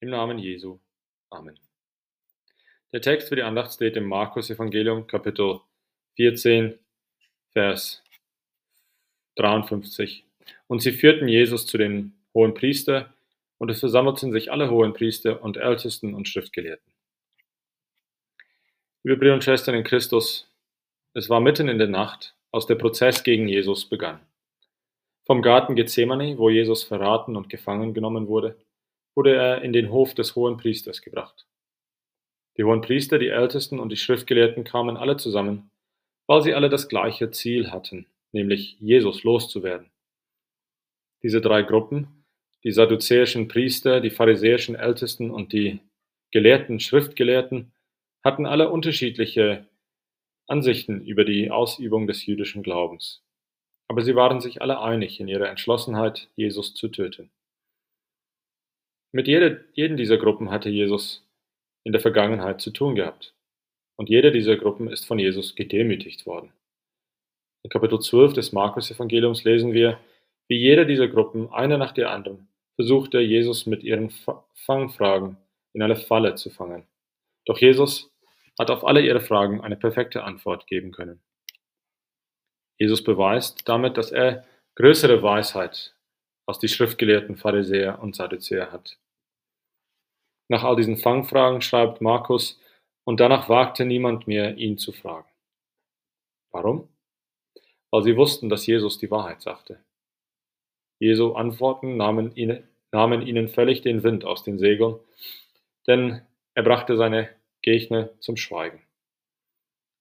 Im Namen Jesu. Amen. Der Text für die Andacht steht im Markus Evangelium Kapitel 14, Vers 53. Und sie führten Jesus zu den hohen Priester, und es versammelten sich alle hohen Priester und Ältesten und Schriftgelehrten. Liebe Brüder und Schwestern in Christus, es war mitten in der Nacht, als der Prozess gegen Jesus begann. Vom Garten Gethsemane, wo Jesus verraten und gefangen genommen wurde, wurde er in den Hof des hohen Priesters gebracht. Die hohen Priester, die Ältesten und die Schriftgelehrten kamen alle zusammen, weil sie alle das gleiche Ziel hatten, nämlich Jesus loszuwerden. Diese drei Gruppen, die sadduzäischen Priester, die pharisäischen Ältesten und die gelehrten Schriftgelehrten, hatten alle unterschiedliche Ansichten über die Ausübung des jüdischen Glaubens. Aber sie waren sich alle einig in ihrer Entschlossenheit, Jesus zu töten. Mit jeder, jeden dieser Gruppen hatte Jesus in der Vergangenheit zu tun gehabt. Und jede dieser Gruppen ist von Jesus gedemütigt worden. In Kapitel 12 des Markus-Evangeliums lesen wir, wie jede dieser Gruppen, eine nach der anderen, versuchte, Jesus mit ihren Fangfragen in eine Falle zu fangen. Doch Jesus hat auf alle ihre Fragen eine perfekte Antwort geben können. Jesus beweist damit, dass er größere Weisheit als die schriftgelehrten Pharisäer und Sadduzäer hat. Nach all diesen Fangfragen schreibt Markus, und danach wagte niemand mehr, ihn zu fragen. Warum? Weil sie wussten, dass Jesus die Wahrheit sagte. Jesu Antworten nahmen ihnen, nahmen ihnen völlig den Wind aus den Segeln, denn er brachte seine Gegner zum Schweigen.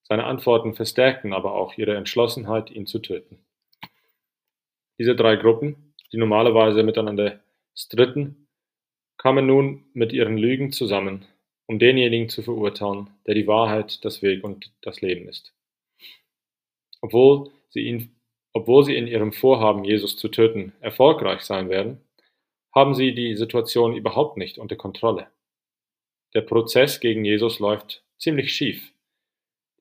Seine Antworten verstärkten aber auch ihre Entschlossenheit, ihn zu töten. Diese drei Gruppen, die normalerweise miteinander stritten, kamen nun mit ihren Lügen zusammen, um denjenigen zu verurteilen, der die Wahrheit, das Weg und das Leben ist. Obwohl sie, ihn, obwohl sie in ihrem Vorhaben, Jesus zu töten, erfolgreich sein werden, haben sie die Situation überhaupt nicht unter Kontrolle. Der Prozess gegen Jesus läuft ziemlich schief.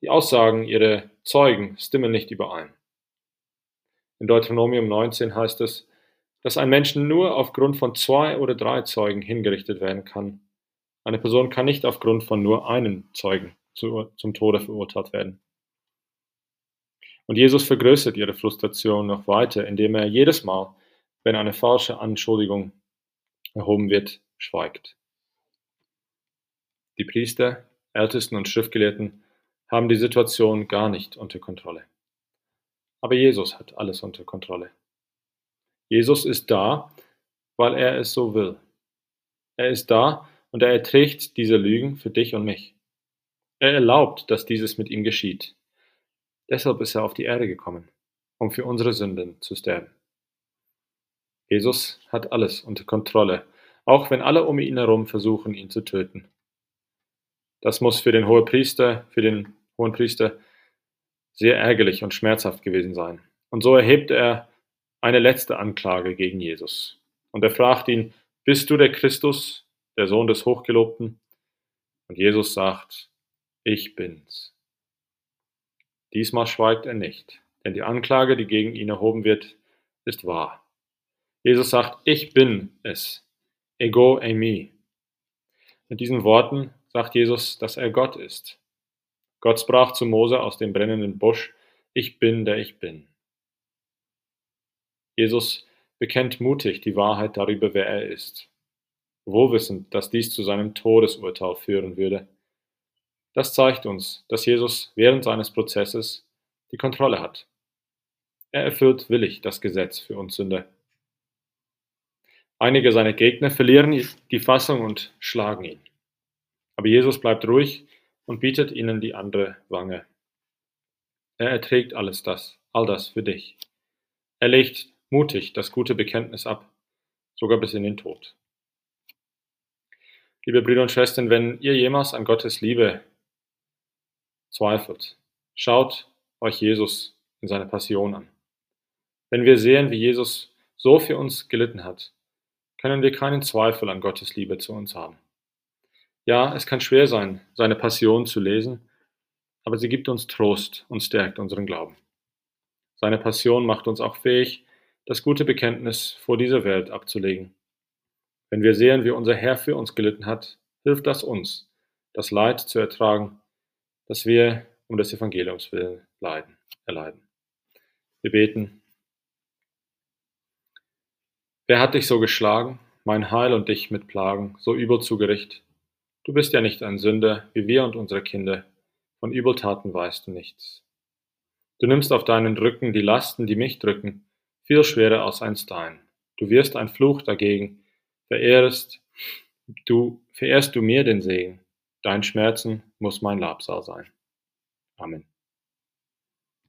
Die Aussagen ihrer Zeugen stimmen nicht überein. In Deuteronomium 19 heißt es, dass ein Mensch nur aufgrund von zwei oder drei Zeugen hingerichtet werden kann. Eine Person kann nicht aufgrund von nur einem Zeugen zu, zum Tode verurteilt werden. Und Jesus vergrößert ihre Frustration noch weiter, indem er jedes Mal, wenn eine falsche Anschuldigung erhoben wird, schweigt. Die Priester, Ältesten und Schriftgelehrten haben die Situation gar nicht unter Kontrolle. Aber Jesus hat alles unter Kontrolle. Jesus ist da, weil er es so will. Er ist da und er erträgt diese Lügen für dich und mich. Er erlaubt, dass dieses mit ihm geschieht. Deshalb ist er auf die Erde gekommen, um für unsere Sünden zu sterben. Jesus hat alles unter Kontrolle, auch wenn alle um ihn herum versuchen, ihn zu töten. Das muss für den Hohepriester, für den Hohenpriester sehr ärgerlich und schmerzhaft gewesen sein. Und so erhebt er eine letzte Anklage gegen Jesus. Und er fragt ihn, bist du der Christus, der Sohn des Hochgelobten? Und Jesus sagt, ich bin's. Diesmal schweigt er nicht, denn die Anklage, die gegen ihn erhoben wird, ist wahr. Jesus sagt, ich bin es. Ego eimi. Mit diesen Worten sagt Jesus, dass er Gott ist. Gott sprach zu Mose aus dem brennenden Busch, ich bin, der ich bin. Jesus bekennt mutig die Wahrheit darüber, wer er ist, wohlwissend, dass dies zu seinem Todesurteil führen würde. Das zeigt uns, dass Jesus während seines Prozesses die Kontrolle hat. Er erfüllt willig das Gesetz für uns Sünder. Einige seiner Gegner verlieren die Fassung und schlagen ihn. Aber Jesus bleibt ruhig und bietet ihnen die andere Wange. Er erträgt alles das, all das für dich. Er legt mutig das gute Bekenntnis ab, sogar bis in den Tod. Liebe Brüder und Schwestern, wenn ihr jemals an Gottes Liebe zweifelt, schaut euch Jesus in seiner Passion an. Wenn wir sehen, wie Jesus so für uns gelitten hat, können wir keinen Zweifel an Gottes Liebe zu uns haben. Ja, es kann schwer sein, seine Passion zu lesen, aber sie gibt uns Trost und stärkt unseren Glauben. Seine Passion macht uns auch fähig, das gute Bekenntnis vor dieser Welt abzulegen. Wenn wir sehen, wie unser Herr für uns gelitten hat, hilft das uns, das Leid zu ertragen, das wir um des Evangeliums willen leiden, erleiden. Wir beten. Wer hat dich so geschlagen, mein Heil und dich mit Plagen, so übel zu Gericht? Du bist ja nicht ein Sünder, wie wir und unsere Kinder, von Übeltaten weißt du nichts. Du nimmst auf deinen Rücken die Lasten, die mich drücken, viel schwerer als einst dein. Du wirst ein Fluch dagegen, verehrst du, verehrst du mir den Segen. Dein Schmerzen muss mein Labsal sein. Amen.